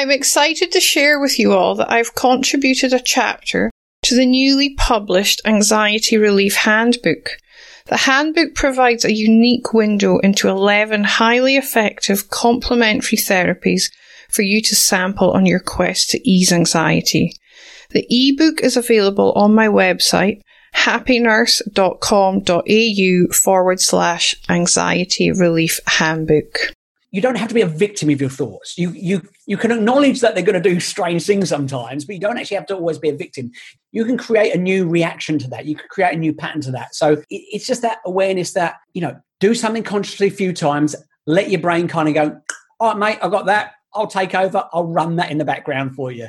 I'm excited to share with you all that I've contributed a chapter to the newly published Anxiety Relief Handbook. The handbook provides a unique window into 11 highly effective complementary therapies for you to sample on your quest to ease anxiety. The ebook is available on my website, happynurse.com.au forward slash anxiety relief handbook you don't have to be a victim of your thoughts. You you you can acknowledge that they're going to do strange things sometimes, but you don't actually have to always be a victim. You can create a new reaction to that. You can create a new pattern to that. So it, it's just that awareness that you know, do something consciously a few times. Let your brain kind of go, "All right, mate, I got that. I'll take over. I'll run that in the background for you."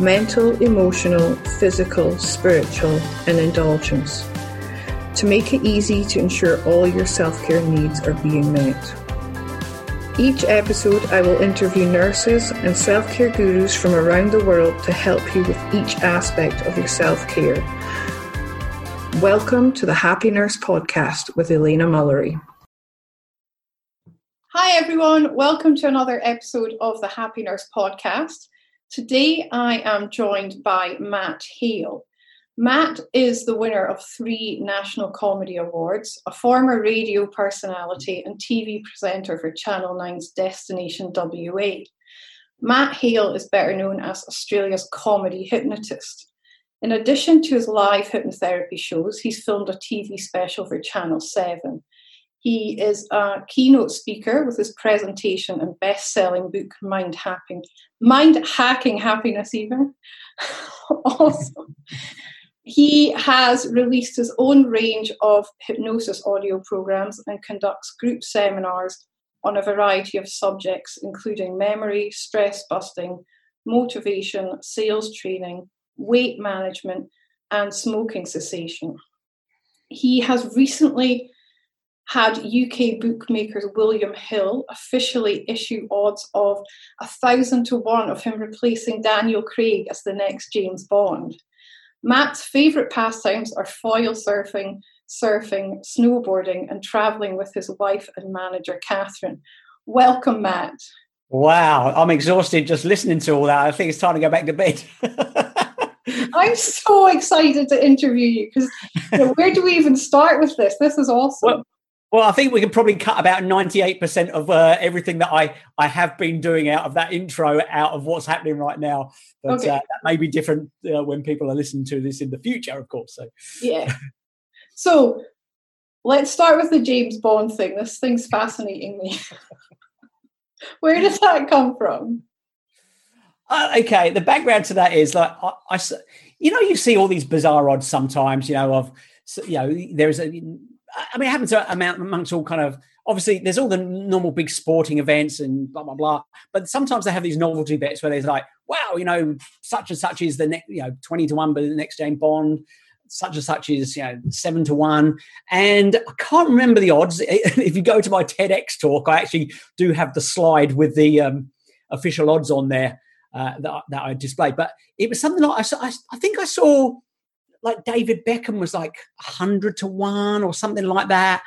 mental, emotional, physical, spiritual, and indulgence to make it easy to ensure all your self care needs are being met. Each episode, I will interview nurses and self care gurus from around the world to help you with each aspect of your self care. Welcome to the Happy Nurse Podcast with Elaina Mullery. Hi, everyone. Welcome to another episode of the Happy Nurse Podcast. Today I am joined by Matt Hale. Matt is the winner of three National Comedy Awards, a former radio personality and TV presenter for Channel 9's Destination WA. Matt Hale is better known as Australia's comedy hypnotist. In addition to his live hypnotherapy shows, he's filmed a TV special for Channel 7. He is a keynote speaker with his presentation and best-selling book Mind Hacking, Mind Hacking Happiness even. awesome. He has released his own range of hypnosis audio programs and conducts group seminars on a variety of subjects, including memory, stress busting, motivation, sales training, weight management, and smoking cessation. He has recently had UK bookmakers William Hill officially issue odds of a thousand to one of him replacing Daniel Craig as the next James Bond. Matt's favourite pastimes are foil surfing, surfing, snowboarding, and travelling with his wife and manager Catherine. Welcome, Matt. Wow, I'm exhausted just listening to all that. I think it's time to go back to bed. I'm so excited to interview you because you know, where do we even start with this? This is awesome. Well, well, I think we can probably cut about 98% of uh, everything that I, I have been doing out of that intro out of what's happening right now. But okay. uh, that may be different uh, when people are listening to this in the future, of course. So Yeah. So let's start with the James Bond thing. This thing's fascinating me. Where does that come from? Uh, okay, the background to that is like I, I, you know, you see all these bizarre odds sometimes. You know, of you know, there's a I mean, it happens amongst all kind of obviously there's all the normal big sporting events and blah blah blah. But sometimes they have these novelty bets where there's like, wow, you know, such and such is the next, you know, twenty to one, but the next James Bond, such and such is you know seven to one. And I can't remember the odds. if you go to my TEDx talk, I actually do have the slide with the um, official odds on there uh, that, that I displayed. But it was something like I, I, I think I saw like David Beckham was like 100 to 1 or something like that.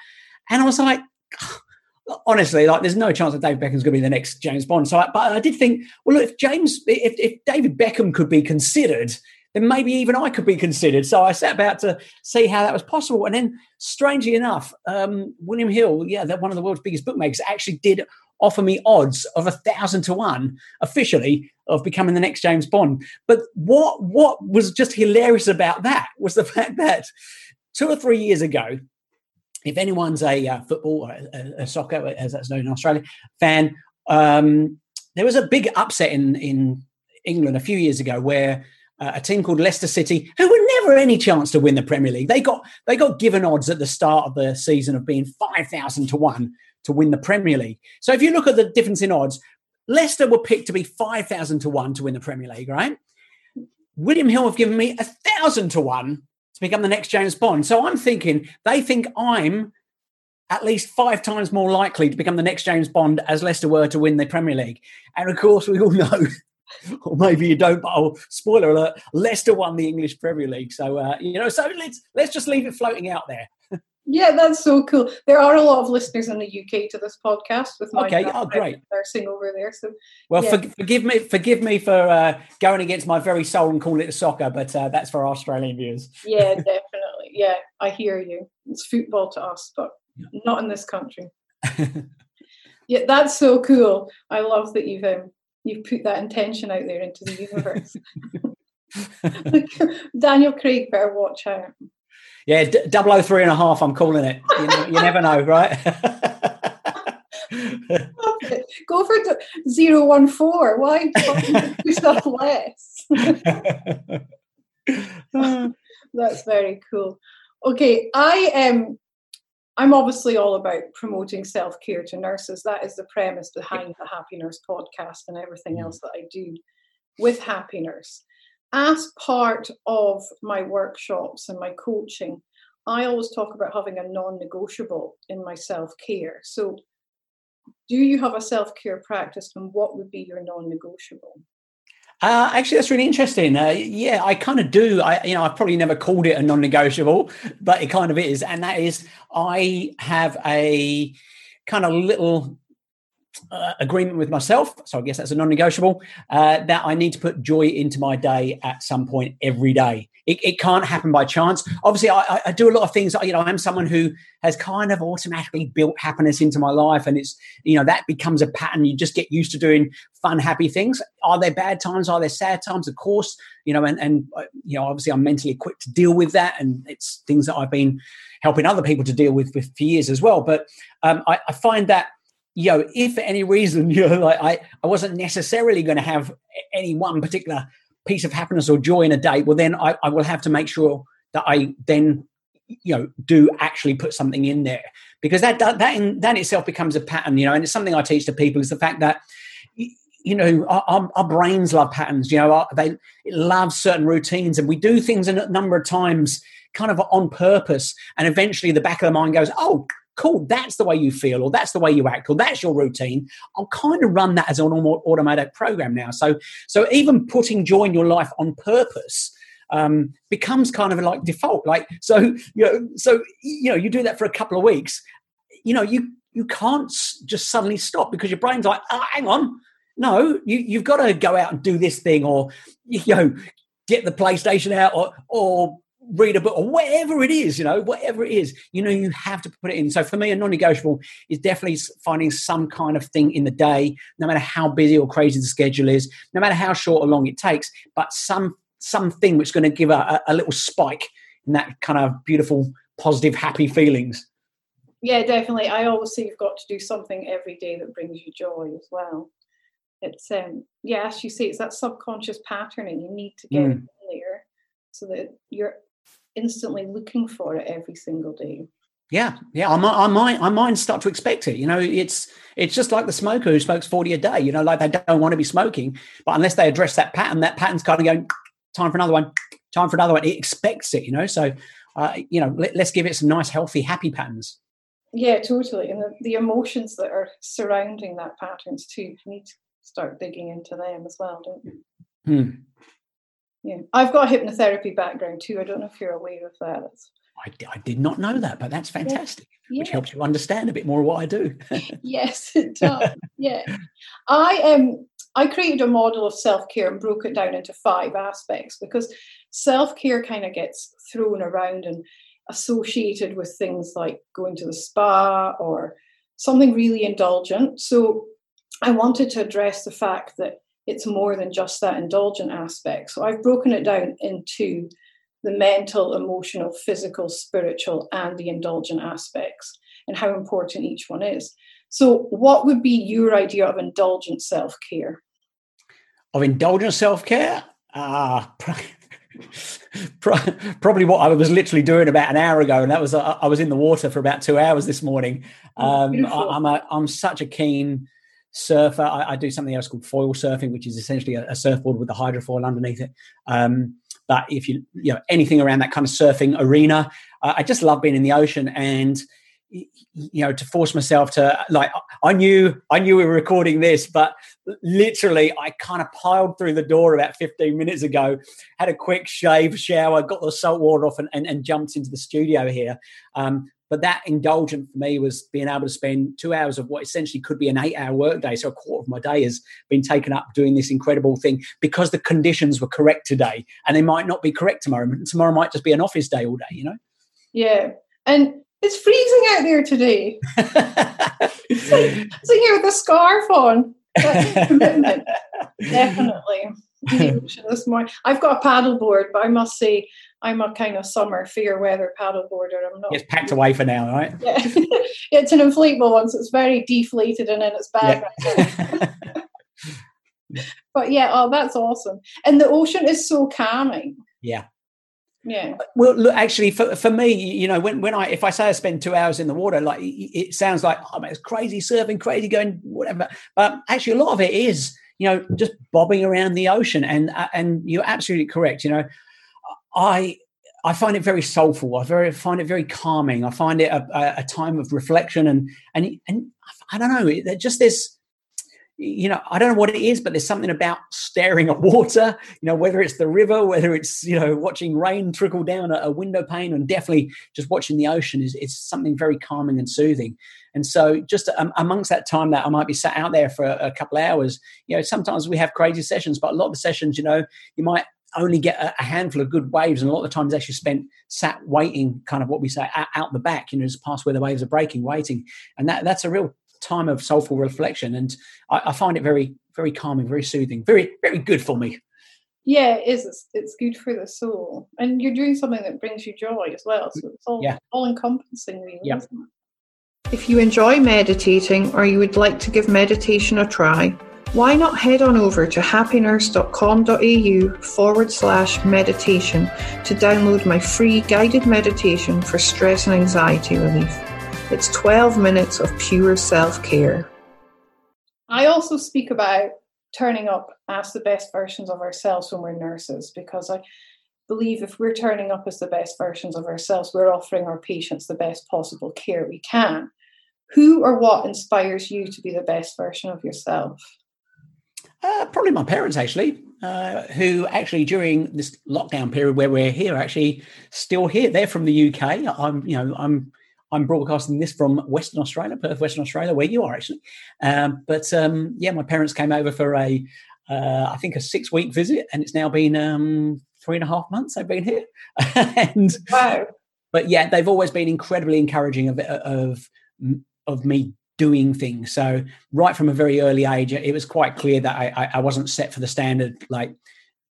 And I was like, honestly, like there's no chance that David Beckham's going to be the next James Bond. So, I, but I did think, well, look, if James, if, if David Beckham could be considered, then maybe even I could be considered. So I set about to see how that was possible. And then, strangely enough, um, William Hill, yeah, that one of the world's biggest bookmakers, actually did offer me odds of a thousand to one officially of becoming the next James Bond. But what what was just hilarious about that was the fact that two or three years ago, if anyone's a uh, football or a, a, soccer, as that's known in Australia, fan, um, there was a big upset in in England a few years ago where uh, a team called Leicester City, who were never any chance to win the Premier League, they got they got given odds at the start of the season of being five thousand to one to win the Premier League. So if you look at the difference in odds, Leicester were picked to be five thousand to one to win the Premier League, right? William Hill have given me a thousand to one to become the next James Bond. So I'm thinking they think I'm at least five times more likely to become the next James Bond as Leicester were to win the Premier League. And of course, we all know, or maybe you don't, but oh, spoiler alert: Leicester won the English Premier League. So uh, you know, so let's let's just leave it floating out there. Yeah, that's so cool. There are a lot of listeners in the UK to this podcast with my okay. Oh, great! Nursing over there. So, well, yeah. for, forgive me, forgive me for uh, going against my very soul and calling it soccer, but uh, that's for Australian viewers. yeah, definitely. Yeah, I hear you. It's football to us, but not in this country. yeah, that's so cool. I love that you've um, you've put that intention out there into the universe. Daniel Craig better watch out. Yeah, d- 003 and a half, I'm calling it. You, you never know, right? Go for one four. Why do stuff less? That's very cool. Okay, I am. Um, I'm obviously all about promoting self care to nurses. That is the premise behind the Happy Nurse podcast and everything else that I do with Happy Nurse as part of my workshops and my coaching, I always talk about having a non negotiable in my self care. So, do you have a self care practice and what would be your non negotiable? Uh, actually, that's really interesting. Uh, yeah, I kind of do. I, you know, I've probably never called it a non-negotiable, but it kind of is, and that is I have a kind of little uh, agreement with myself, so I guess that's a non-negotiable, uh, that I need to put joy into my day at some point every day. It, it can't happen by chance. Obviously, I, I, do a lot of things. You know, I'm someone who has kind of automatically built happiness into my life, and it's you know that becomes a pattern. You just get used to doing fun, happy things. Are there bad times? Are there sad times? Of course, you know, and and uh, you know, obviously, I'm mentally equipped to deal with that, and it's things that I've been helping other people to deal with, with for years as well. But um, I, I find that you know, if for any reason, you know, like I, I wasn't necessarily going to have any one particular piece of happiness or joy in a day, well, then I, I will have to make sure that I then, you know, do actually put something in there. Because that that that in, that itself becomes a pattern, you know, and it's something I teach to people is the fact that you know our, our, brains love patterns you know they love certain routines and we do things a number of times kind of on purpose and eventually the back of the mind goes oh cool, that's the way you feel, or that's the way you act, or that's your routine. I'll kind of run that as an automatic program now. So, so even putting joy in your life on purpose um, becomes kind of like default. Like, so you know, so you know, you do that for a couple of weeks. You know, you you can't just suddenly stop because your brain's like, oh, hang on, no, you you've got to go out and do this thing, or you know, get the PlayStation out, or or read a book or whatever it is, you know, whatever it is, you know, you have to put it in. So for me, a non-negotiable is definitely finding some kind of thing in the day, no matter how busy or crazy the schedule is, no matter how short or long it takes, but some something which is going to give a, a little spike in that kind of beautiful, positive, happy feelings. Yeah, definitely. I always say you've got to do something every day that brings you joy as well. It's um yeah, as you say, it's that subconscious patterning. You need to get mm. there so that you're instantly looking for it every single day. Yeah, yeah. Our, our mind, our minds start to expect it. You know, it's it's just like the smoker who smokes forty a day. You know, like they don't want to be smoking, but unless they address that pattern, that pattern's kind of going. Time for another one. Time for another one. It expects it. You know, so uh, you know, let, us give it some nice, healthy, happy patterns. Yeah, totally. And the, the emotions that are surrounding that patterns too. You need to start digging into them as well, don't you? Hmm. Yeah, I've got a hypnotherapy background too. I don't know if you're aware of that. I, I did not know that, but that's fantastic, yeah. which helps you understand a bit more of what I do. yes, it does. yeah, I um I created a model of self care and broke it down into five aspects because self care kind of gets thrown around and associated with things like going to the spa or something really indulgent. So I wanted to address the fact that it's more than just that indulgent aspect. So I've broken it down into the mental, emotional, physical, spiritual, and the indulgent aspects and how important each one is. So, what would be your idea of indulgent self care? Of indulgent self care? Ah, uh, probably what I was literally doing about an hour ago, and that was I was in the water for about two hours this morning. Um, I, am a I'm such a keen surfer. I, I, do something else called foil surfing, which is essentially a, a surfboard with a hydrofoil underneath it. Um, but if you you know anything around that kind of surfing arena, I just love being in the ocean and you know to force myself to like i knew i knew we were recording this but literally i kind of piled through the door about 15 minutes ago had a quick shave shower got the salt water off and, and, and jumped into the studio here um, but that indulgent for me was being able to spend two hours of what essentially could be an eight hour workday so a quarter of my day has been taken up doing this incredible thing because the conditions were correct today and they might not be correct tomorrow And tomorrow might just be an office day all day you know yeah and it's freezing out there today. sitting, here with a scarf on. Definitely. This morning. I've got a paddleboard, but I must say I'm a kind of summer fair weather paddleboarder. I'm not. It's packed away for now, right? Yeah, it's an inflatable one, so it's very deflated and in its bag. Yeah. but yeah, oh, that's awesome. And the ocean is so calming. Yeah. Yeah. Well, look, actually, for, for me, you know, when, when I if I say I spend two hours in the water, like it sounds like oh, man, it's crazy surfing, crazy going, whatever. But actually, a lot of it is, you know, just bobbing around the ocean. And uh, and you're absolutely correct. You know, I I find it very soulful. I very find it very calming. I find it a, a time of reflection and and and I don't know, just this you know, I don't know what it is, but there's something about staring at water, you know, whether it's the river, whether it's, you know, watching rain trickle down a, a window pane and definitely just watching the ocean is, is something very calming and soothing. And so just um, amongst that time that I might be sat out there for a, a couple of hours, you know, sometimes we have crazy sessions, but a lot of the sessions, you know, you might only get a, handful of good waves, and a lot of the times actually spent sat waiting, kind of what we say out, out, the back, you know, just past where the waves are breaking, waiting, and that that's a real time of soulful reflection, and I, I find it very, very calming, very soothing, very, very good for me. Yeah, it is. It's, it's good for the soul, and you're doing something that brings you joy as well. So it's all yeah. all encompassing, really. Yeah. If you enjoy meditating, or you would like to give meditation a try, why not head on over to happynurse.com.au forward slash meditation to download my free guided meditation for stress and anxiety relief. It's 12 minutes of pure self care. I also speak about turning up as the best versions of ourselves when we're nurses because I believe if we're turning up as the best versions of ourselves, we're offering our patients the best possible care we can. Who or what inspires you to be the best version of yourself? Uh, probably my parents, actually, uh, who actually during this lockdown period where we're here, actually still here. They're from the UK. I'm, you know, I'm I'm broadcasting this from Western Australia, Perth, Western Australia, where you are actually. Um, but um, yeah, my parents came over for a, uh, I think a six week visit, and it's now been um, three and a half months they've been here. and wow. But yeah, they've always been incredibly encouraging of of of me doing things. So right from a very early age, it was quite clear that I, I wasn't set for the standard like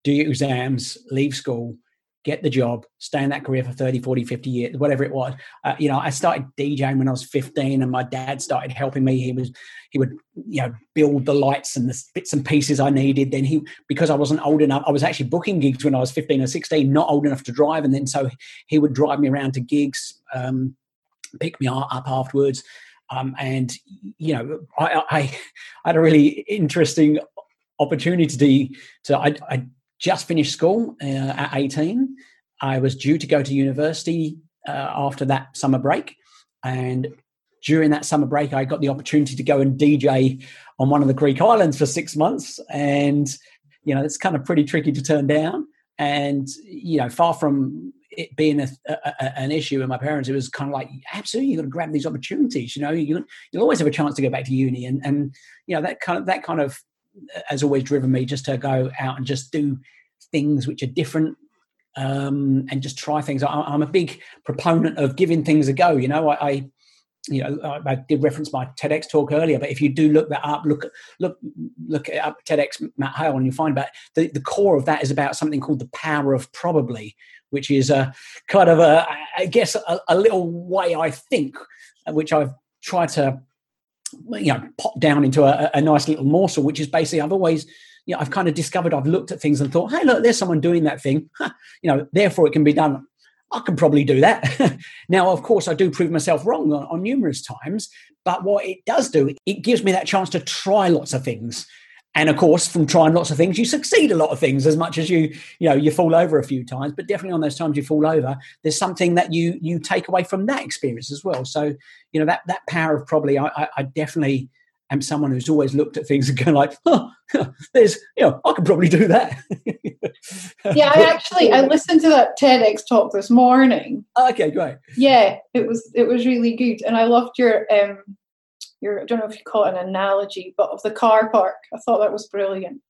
do your exams, leave school, get the job, stay in that career for 30, 40, 50 years, whatever it was. Uh, you know, I started DJing when I was 15 and my dad started helping me. He was, he would, you know, build the lights and the bits and pieces I needed. Then he, because I wasn't old enough, I was actually booking gigs when I was 15 or 16, not old enough to drive. And then so he would drive me around to gigs, um, pick me up afterwards. Um, and, you know, I, I, I had a really interesting opportunity to, I, I just finished school uh, at 18. I was due to go to university uh, after that summer break. And during that summer break, I got the opportunity to go and DJ on one of the Greek islands for six months. And, you know, it's kind of pretty tricky to turn down. And, you know, far from it being a, a, an issue with my parents, it was kind of like, absolutely, you've got to grab these opportunities. You know, you, will always have a chance to go back to uni. And, and, you know, that kind of, that kind of has always driven me just to go out and just do things which are different um, and just try things. I, am a big proponent of giving things a go. You know, I, I you know, I, did reference my TEDx talk earlier, but if you do look that up, look look look it up TEDx Matt Hale, and you'll find about the, the core of that is about something called the power of probably, which is a kind of a I guess a, a little way I think, which I've tried to you know pop down into a, a nice little morsel, which is basically I've always you know, I've kind of discovered I've looked at things and thought, hey, look, there's someone doing that thing. you know, therefore it can be done I can probably do that. now, of course, I do prove myself wrong on, on, numerous times, but what it does do, it gives me that chance to try lots of things. And of course, from trying lots of things, you succeed a lot of things as much as you, you know, you fall over a few times. But definitely on those times you fall over, there's something that you you take away from that experience as well. So, you know, that that power of probably, I, I, I definitely am someone who's always looked at things and going like, oh, there's, you know, I could probably do that. yeah, I actually I listened to that TEDx talk this morning. Okay, great. Yeah, it was it was really good, and I loved your um your I don't know if you call it an analogy, but of the car park. I thought that was brilliant.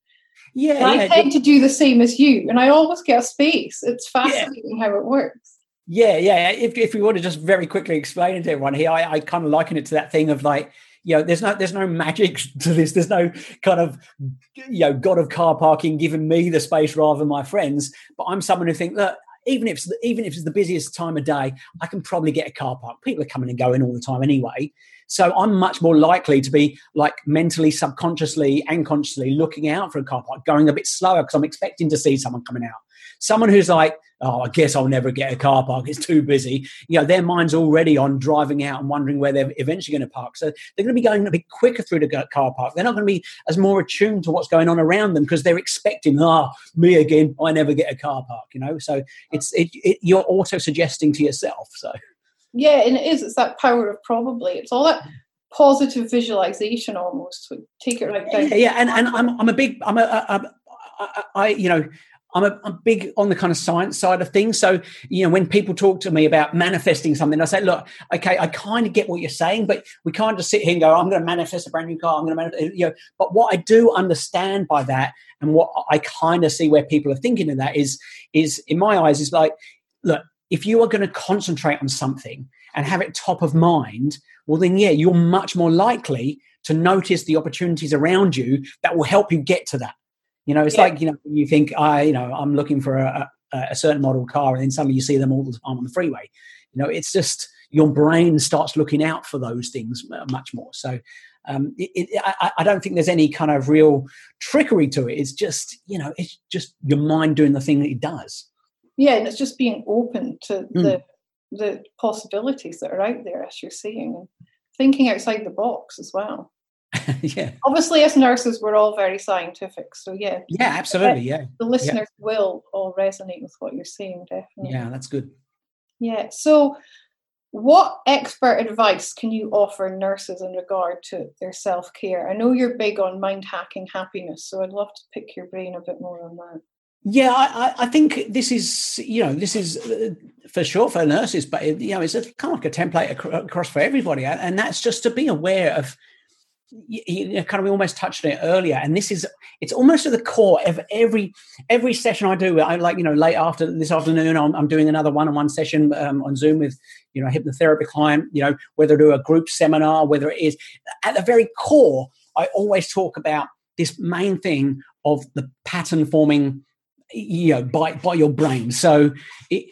Yeah, yeah I tend to do the same as you, and I always get a space. It's fascinating yeah. how it works. Yeah, yeah. If if we want to just very quickly explain it to everyone here, I, I kind of liken it to that thing of like you know there's no there's no magic to this. There's no kind of you know god of car parking giving me the space rather than my friends. But i'm someone who think that even if it's, even if it's the busiest time of day i can probably get a car park. People are coming and going all the time anyway. So i'm much more likely to be like mentally subconsciously and consciously looking out for a car park going a bit slower because i'm expecting to see someone coming out Someone who's like, oh, I guess I'll never get a car park. It's too busy. You know, their mind's already on driving out and wondering where they're eventually going to park. So they're going to be going a bit quicker through the car park. They're not going to be as more attuned to what's going on around them because they're expecting, ah, oh, me again. I never get a car park. You know, so it's it, it, you're auto suggesting to yourself. So yeah, and it is. It's that power of probably. It's all that positive visualization almost. Take it right down. Yeah, yeah. and and I'm I'm a big I'm a, a, a I, I, you know, I'm a, I'm big on the kind of science side of things. So, you know, when people talk to me about manifesting something, I say, look, okay, I kind of get what you're saying, but we can't just sit here and go, I'm going to manifest a brand new car. I'm going to manifest, you know, but what I do understand by that and what I kind of see where people are thinking of that is, is in my eyes, is like, look, if you are going to concentrate on something and have it top of mind, well, then, yeah, you're much more likely to notice the opportunities around you that will help you get to that. You know, it's yeah. like you know you think I, you know, I'm looking for a, a, a certain model car, and then suddenly you see them all the time on the freeway. You know, it's just your brain starts looking out for those things much more. So um, it, it, I, I, don't think there's any kind of real trickery to it. It's just you know, it's just your mind doing the thing that it does. Yeah, and it's just being open to mm. the the possibilities that are out there as you're seeing and thinking outside the box as well. yeah. Obviously, as nurses, we're all very scientific. So, yeah. Yeah, absolutely. Yeah. The listeners yeah. will all resonate with what you're saying, definitely. Yeah, that's good. Yeah. So, what expert advice can you offer nurses in regard to their self care? I know you're big on mind hacking happiness, so I'd love to pick your brain a bit more on that. Yeah, I, I think this is, you know, this is uh, for sure for nurses, but you know, it's a, kind of like a template across for everybody, and that's just to be aware of you kind of we almost touched on it earlier. And this is it's almost at the core of every every session i do. I like you know late after this afternoon i'm, I'm doing another one-on-one session um, on zoom with you know a hypnotherapy client you know whether do a group seminar whether it is at the very core i always talk about this main thing of the pattern forming you know by by your brain. So it,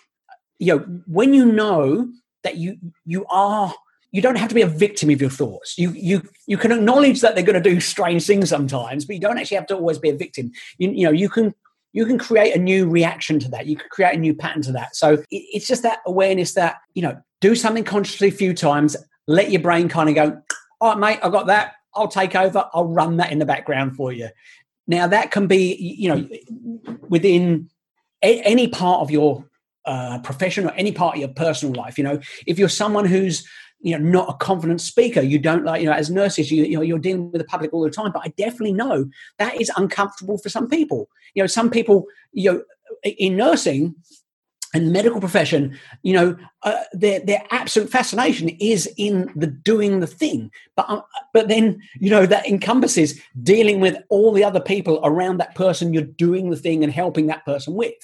you know when you know that you you are you don't have to be a victim of your thoughts. You you you can acknowledge that they're going to do strange things sometimes, but you don't actually have to always be a victim. You, you know, you can you can create a new reaction to that. You can create a new pattern to that. So it, it's just that awareness that you know, do something consciously a few times. Let your brain kind of go, all right, mate, I got that. I'll take over. I'll run that in the background for you. Now that can be, you know, within a, any part of your uh, profession or any part of your personal life. You know, if you're someone who's you know not a confident speaker. You don't like you know as nurses you, you know you're dealing with the public all the time but i definitely know that is uncomfortable for some people. You know some people you know in nursing and medical profession you know uh, their their absolute fascination is in the doing the thing. But um, but then you know that encompasses dealing with all the other people around that person you're doing the thing and helping that person with.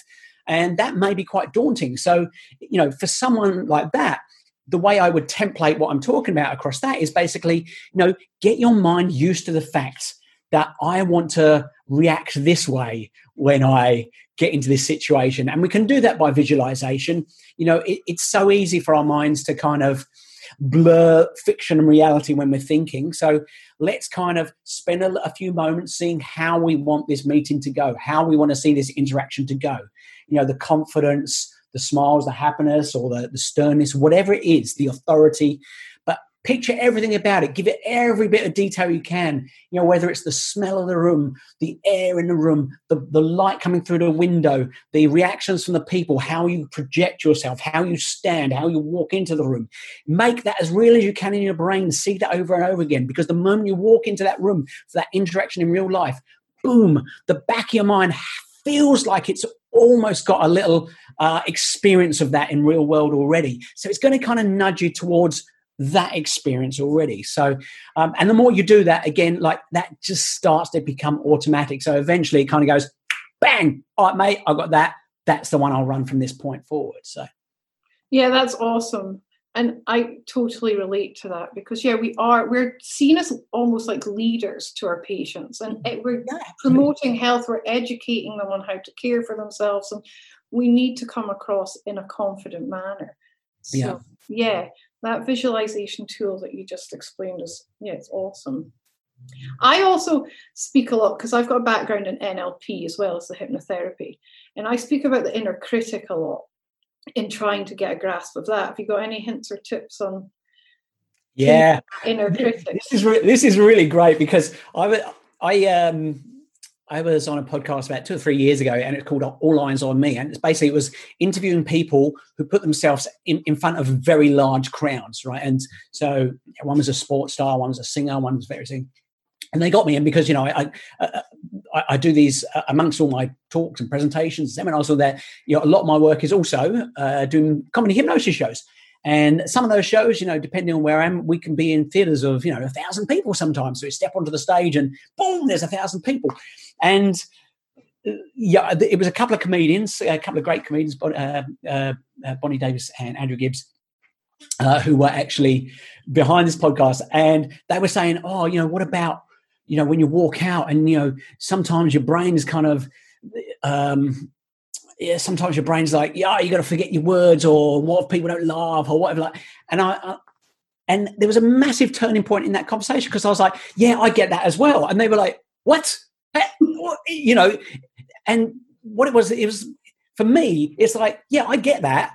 And that may be quite daunting. So, you know, for someone like that, the way I would template what I'm talking about across that is basically, you know, get your mind used to the fact that I want to react this way when I get into this situation. And we can do that by visualization. You know, it, it's so easy for our minds to kind of blur fiction and reality when we're thinking. So let's kind of spend a, a, few moments seeing how we want this meeting to go, how we want to see this interaction to go. You know, the confidence, the smiles, the happiness, or the, the sternness, whatever it is, the authority. But picture everything about it. Give it every bit of detail you can. You know whether it's the smell of the room the air in the room the, the light coming through the window the reactions from the people how you project yourself how you stand how you walk into the room. Make that as real as you can in your brain. See that over and over again. Because the moment you walk into that room for that interaction in real life boom the back of your mind feels like it's almost got a little uh, experience of that in real world already so it's going to kind of nudge you towards that experience already. So, um, and the more you do that, again, like that just starts to become automatic. So eventually it kind of goes, bang, all right, mate, I got that. That's the one I'll run from this point forward. So, yeah, that's awesome. And I totally relate to that because, yeah, we are, we're seen as almost like leaders to our patients and we're yeah, promoting health, we're educating them on how to care for themselves. And we need to come across in a confident manner. So, yeah. yeah that visualization tool that you just explained is yeah it's awesome i also speak a lot because i've got a background in nlp as well as the hypnotherapy and i speak about the inner critic a lot in trying to get a grasp of that have you got any hints or tips on yeah inner critic this is re- this is really great because i i um I was on a podcast about two or three years ago, and it's called All Eyes on Me. And it's basically it was interviewing people who put themselves in, in front of very large crowds, right? And so one was a sports star, one was a singer, one was very. And they got me in because you know I I, I, I do these uh, amongst all my talks and presentations, seminars, all that. You know, a lot of my work is also uh, doing comedy hypnosis shows. And some of those shows, you know, depending on where I am, we can be in theaters of, you know, a thousand people sometimes. So we step onto the stage and boom, there's a thousand people. And uh, yeah, it was a couple of comedians, a couple of great comedians, uh, uh, uh, Bonnie Davis and Andrew Gibbs, uh, who were actually behind this podcast. And they were saying, oh, you know, what about, you know, when you walk out and, you know, sometimes your brain is kind of, um, yeah, sometimes your brain's like, yeah, you got to forget your words, or what if people don't laugh, or whatever. Like, and I, I and there was a massive turning point in that conversation because I was like, yeah, I get that as well, and they were like, what? Eh, you know, and what it was, it was for me, it's like, yeah, I get that,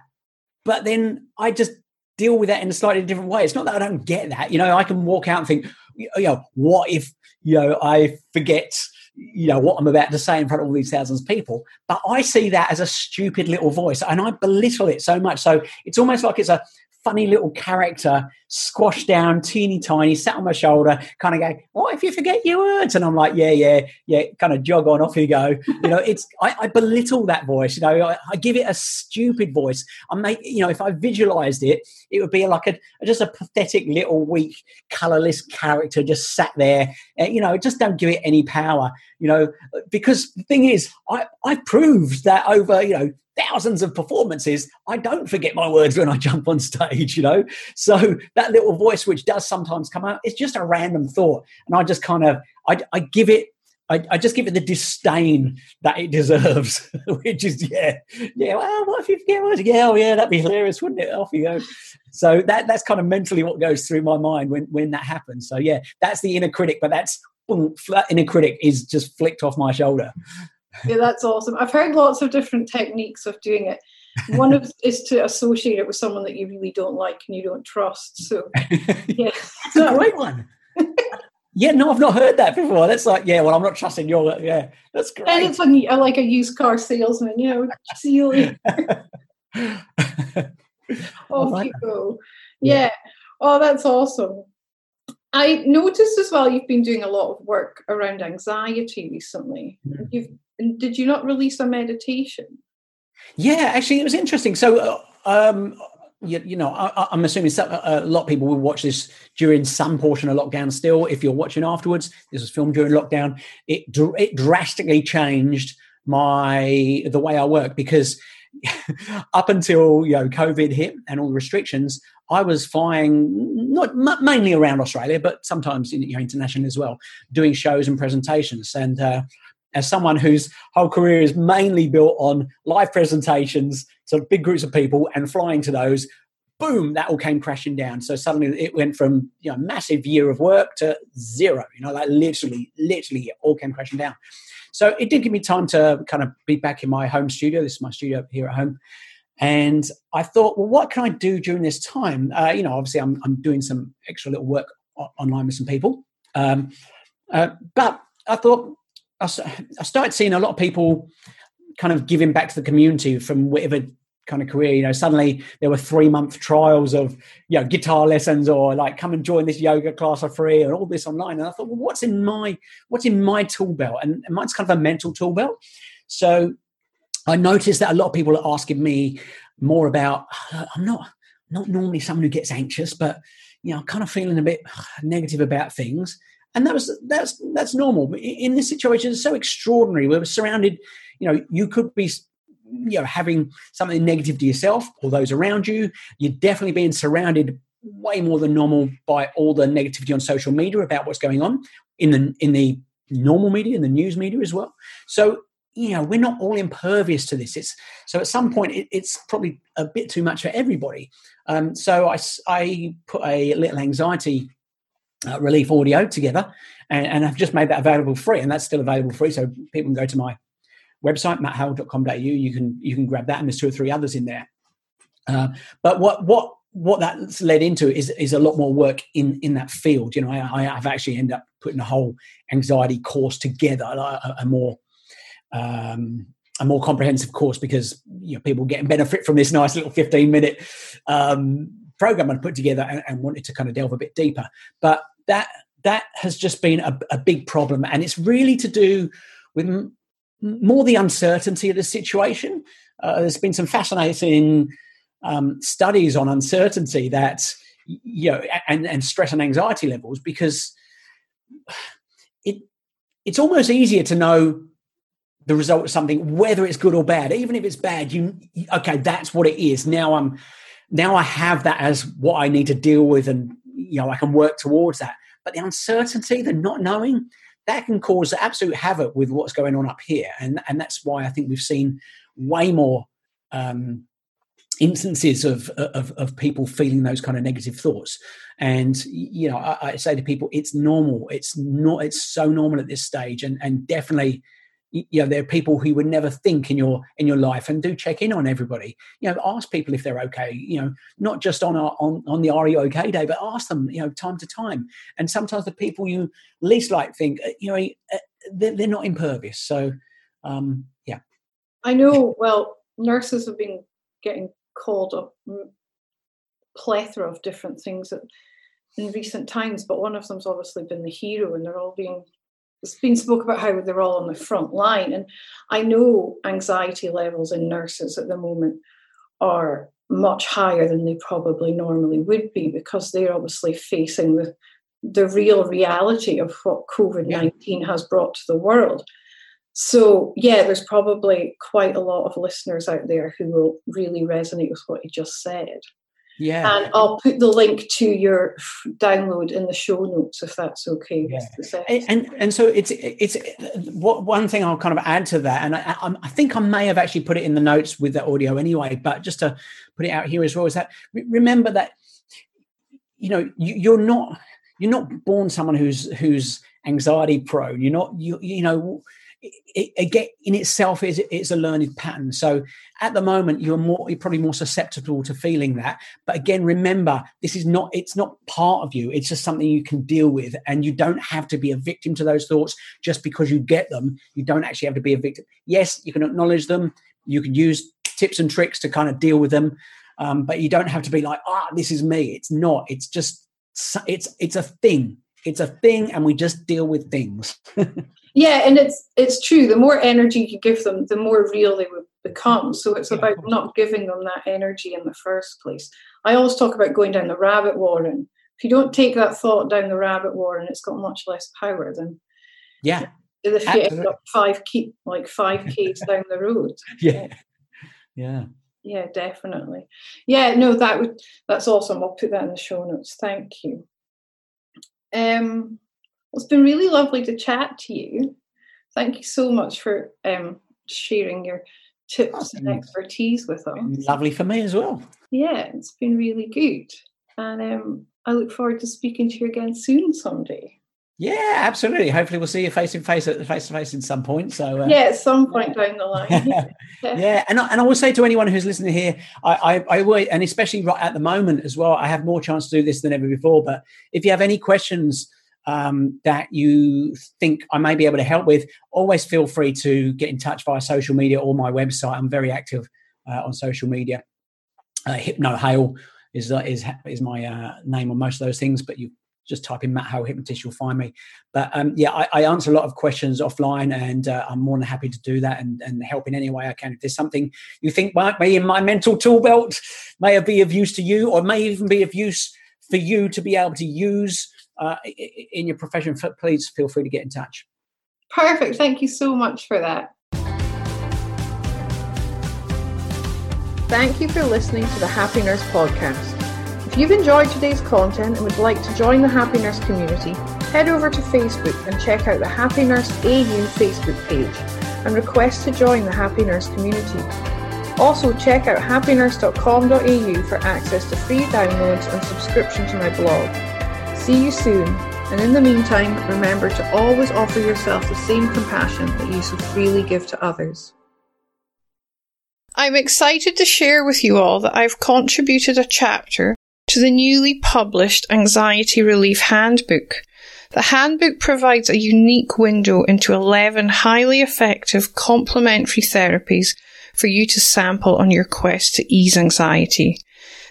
but then I just deal with that in a slightly different way. It's not that I don't get that, you know, I can walk out and think, you know, what if, you know, I forget you know what I'm about to say in front of all these thousands of people. But I see that as a stupid little voice, and I belittle it so much. So it's almost like it's a funny little character, squashed down, teeny tiny, sat on my shoulder, kind of go, "What if you forget your words?" And I'm like, "Yeah, yeah, yeah." Kind of jog on, off you go. You know, it's I, I belittle that voice. You know, I, I, give it a stupid voice. I make you know, if I visualized it, it would be like a just a pathetic little weak, colorless character just sat there. And, you know, just don't give it any power. You know, because the thing is, I I proved that over you know thousands of performances, I don't forget my words when I jump on stage, you know? So that little voice, which does sometimes come out, it's just a random thought. And I just kind of, I, I give it, I, I, just give it the disdain that it deserves, which is, yeah, yeah, well, what if you forget words? Yeah, oh, yeah, that'd be hilarious, wouldn't it? Off you go. So that that's kind of mentally what goes through my mind when, when that happens. So yeah, that's the inner critic, but that's, boom, that inner critic is just flicked off my shoulder yeah, that's awesome. I've heard lots of different techniques of doing it. One of is to associate it with someone that you really don't like and you don't trust. So, yeah, that's a great one. yeah, no, I've not heard that before. That's like, yeah, well, I'm not trusting your. Yeah, that's great. And it's like, like a used car salesman, you know, see Off like you go. Yeah. yeah. Oh, that's awesome. I noticed as well you've been doing a lot of work around anxiety recently. Mm-hmm. You've did you not release a meditation? Yeah, actually, it was interesting. So, uh, um, you, you, know, I, am assuming some, a lot of people will watch this during some portion of lockdown. Still, if you're watching afterwards, this was filmed during lockdown. It it drastically changed my the way I work because up until you know COVID hit and all the restrictions, I was flying not mainly around Australia, but sometimes you know, international as well, doing shows and presentations. And uh, as someone whose whole career is mainly built on live presentations to big groups of people and flying to those, boom, that all came crashing down. So suddenly it went from you know massive year of work to zero. You know, like literally, literally, it all came crashing down. So it did give me time to kind of be back in my home studio. This is my studio here at home. And I thought, well, what can I do during this time? Uh, you know, obviously, I'm, I'm doing some extra little work online with some people. Um, uh, but I thought, I started seeing a lot of people kind of giving back to the community from whatever kind of career. You know, suddenly there were three month trials of you know guitar lessons or like come and join this yoga class for free and all this online. And I thought, well, what's in my what's in my tool belt? And, mine's kind of a mental tool belt. So I noticed that a lot of people are asking me more about. I'm not not normally someone who gets anxious, but you know, I'm kind of feeling a bit negative about things. And that was that's that's normal. In this situation, it's so extraordinary. We were surrounded. You know, you could be you know having something negative to yourself or those around you you're definitely being surrounded way more than normal by all the negativity on social media about what's going on in the in the normal media and the news media as well so you know we're not all impervious to this it's so at some point it, it's probably a bit too much for everybody um, so I, I put a little anxiety uh, relief audio together and, and i've just made that available free and that's still available free so people can go to my website, matthale.com.au. You can you can grab that, and there's two or three others in there. Uh, but what what what that's led into is is a lot more work in in that field. You know, I, I have actually ended up putting a whole anxiety course together, a, a more um, a more comprehensive course because you know people getting benefit from this nice little 15 minute um, program I put together and, and, wanted to kind of delve a bit deeper. But that that has just been a, a big problem, and it's really to do with more the uncertainty of the situation. Uh, there's been some fascinating um, studies on uncertainty that you know and, and stress and anxiety levels because it it's almost easier to know the result of something whether it's good or bad even if it's bad you okay that's what it is now i'm now i have that as what i need to deal with and you know i can work towards that but the uncertainty the not knowing that can cause absolute havoc with what's going on up here. And, and that's why I think we've seen way more um, instances of, of, of people feeling those kind of negative thoughts. And you know, I, I, say to people, it's normal. It's not. It's so normal at this stage, and and definitely you know there are people who would never think in your in your life and do check in on everybody. You know ask people if they're okay you know not just on our on, on the are you okay day but ask them you know time to time. And sometimes the people you least like think uh, you know uh, they're, they're not impervious. So um yeah. I know well nurses have been getting called a plethora of different things in recent times but one of them's obviously been the hero and they're all being it's been spoke about how they're all on the front line. And I know anxiety levels in nurses at the moment are much higher than they probably normally would be because they're obviously facing the the real reality of what COVID 19 yeah. has brought to the world. So, yeah, there's probably quite a lot of listeners out there who will really resonate with what you just said. Yeah. And I'll put the link to your download in the show notes if that's okay. Yeah. And and so it's it's what one thing I'll kind of add to that, and I, I, think I may have actually put it in the notes with the audio anyway, but just to put it out here as well is that remember that you know you, you're not you're not born someone who's who's anxiety prone. You're not you you know it, again in itself is it's a learned pattern. So at the moment you're more you're probably more susceptible to feeling that. But again remember this is not it's not part of you. It's just something you can deal with. And you don't have to be a victim to those thoughts just because you get them. You don't actually have to be a victim. Yes you can acknowledge them. You can use tips and tricks to kind of deal with them. Um, but you don't have to be like ah oh, this is me. It's not. It's just it's it's a thing it's a thing and we just deal with things yeah and it's it's true the more energy you give them the more real they would become so it's about not giving them that energy in the first place i always talk about going down the rabbit warren if you don't take that thought down the rabbit warren it's got much less power than yeah if you end up five keep like five k's down the road. Yeah, yeah, yeah, definitely. Yeah, no, that would that's awesome. I'll put that in the show notes. Thank you. Um, it's been really lovely to chat to you. Thank you so much for um sharing your tips and expertise with us. Lovely for me as well. Yeah, it's been really good. And um, I look forward to speaking to you again soon someday. Yeah, absolutely. Hopefully, we'll see you face to face at the face to face in some point. So uh, yeah, at some point down the line. yeah, yeah. and I, and I will say to anyone who's listening here, I, I I will, and especially right at the moment as well, I have more chance to do this than ever before. But if you have any questions um, that you think I may be able to help with, always feel free to get in touch via social media or my website. I'm very active uh, on social media. Uh, Hypno Hale is uh, is is my uh, name on most of those things, but you just type in Matt Hale Hypnotist, you'll find me. But um, yeah, I, I, answer a lot of questions offline, and uh, I'm more than happy to do that and, and help in any way I can. If there's something you think might be in my mental tool belt, may be of use to you, or may even be of use for you to be able to use uh, in your profession, please feel free to get in touch. Perfect. Thank you so much for that. Thank you for listening to the Happy Nurse Podcast. If you've enjoyed today's content and would like to join the Happy Nurse community, head over to Facebook and check out the Happy Nurse AU Facebook page and request to join the Happy Nurse community. Also, check out happynurse.com.au for access to free downloads and subscription to my blog. See you soon, and in the meantime, remember to always offer yourself the same compassion that you so freely give to others. I'm excited to share with you all that I've contributed a chapter to the newly published Anxiety Relief Handbook. The handbook provides a unique window into 11 highly effective complementary therapies for you to sample on your quest to ease anxiety.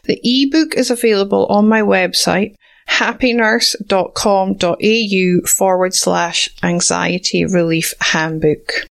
The ebook is available on my website, happynurse.com.au forward slash anxiety relief handbook.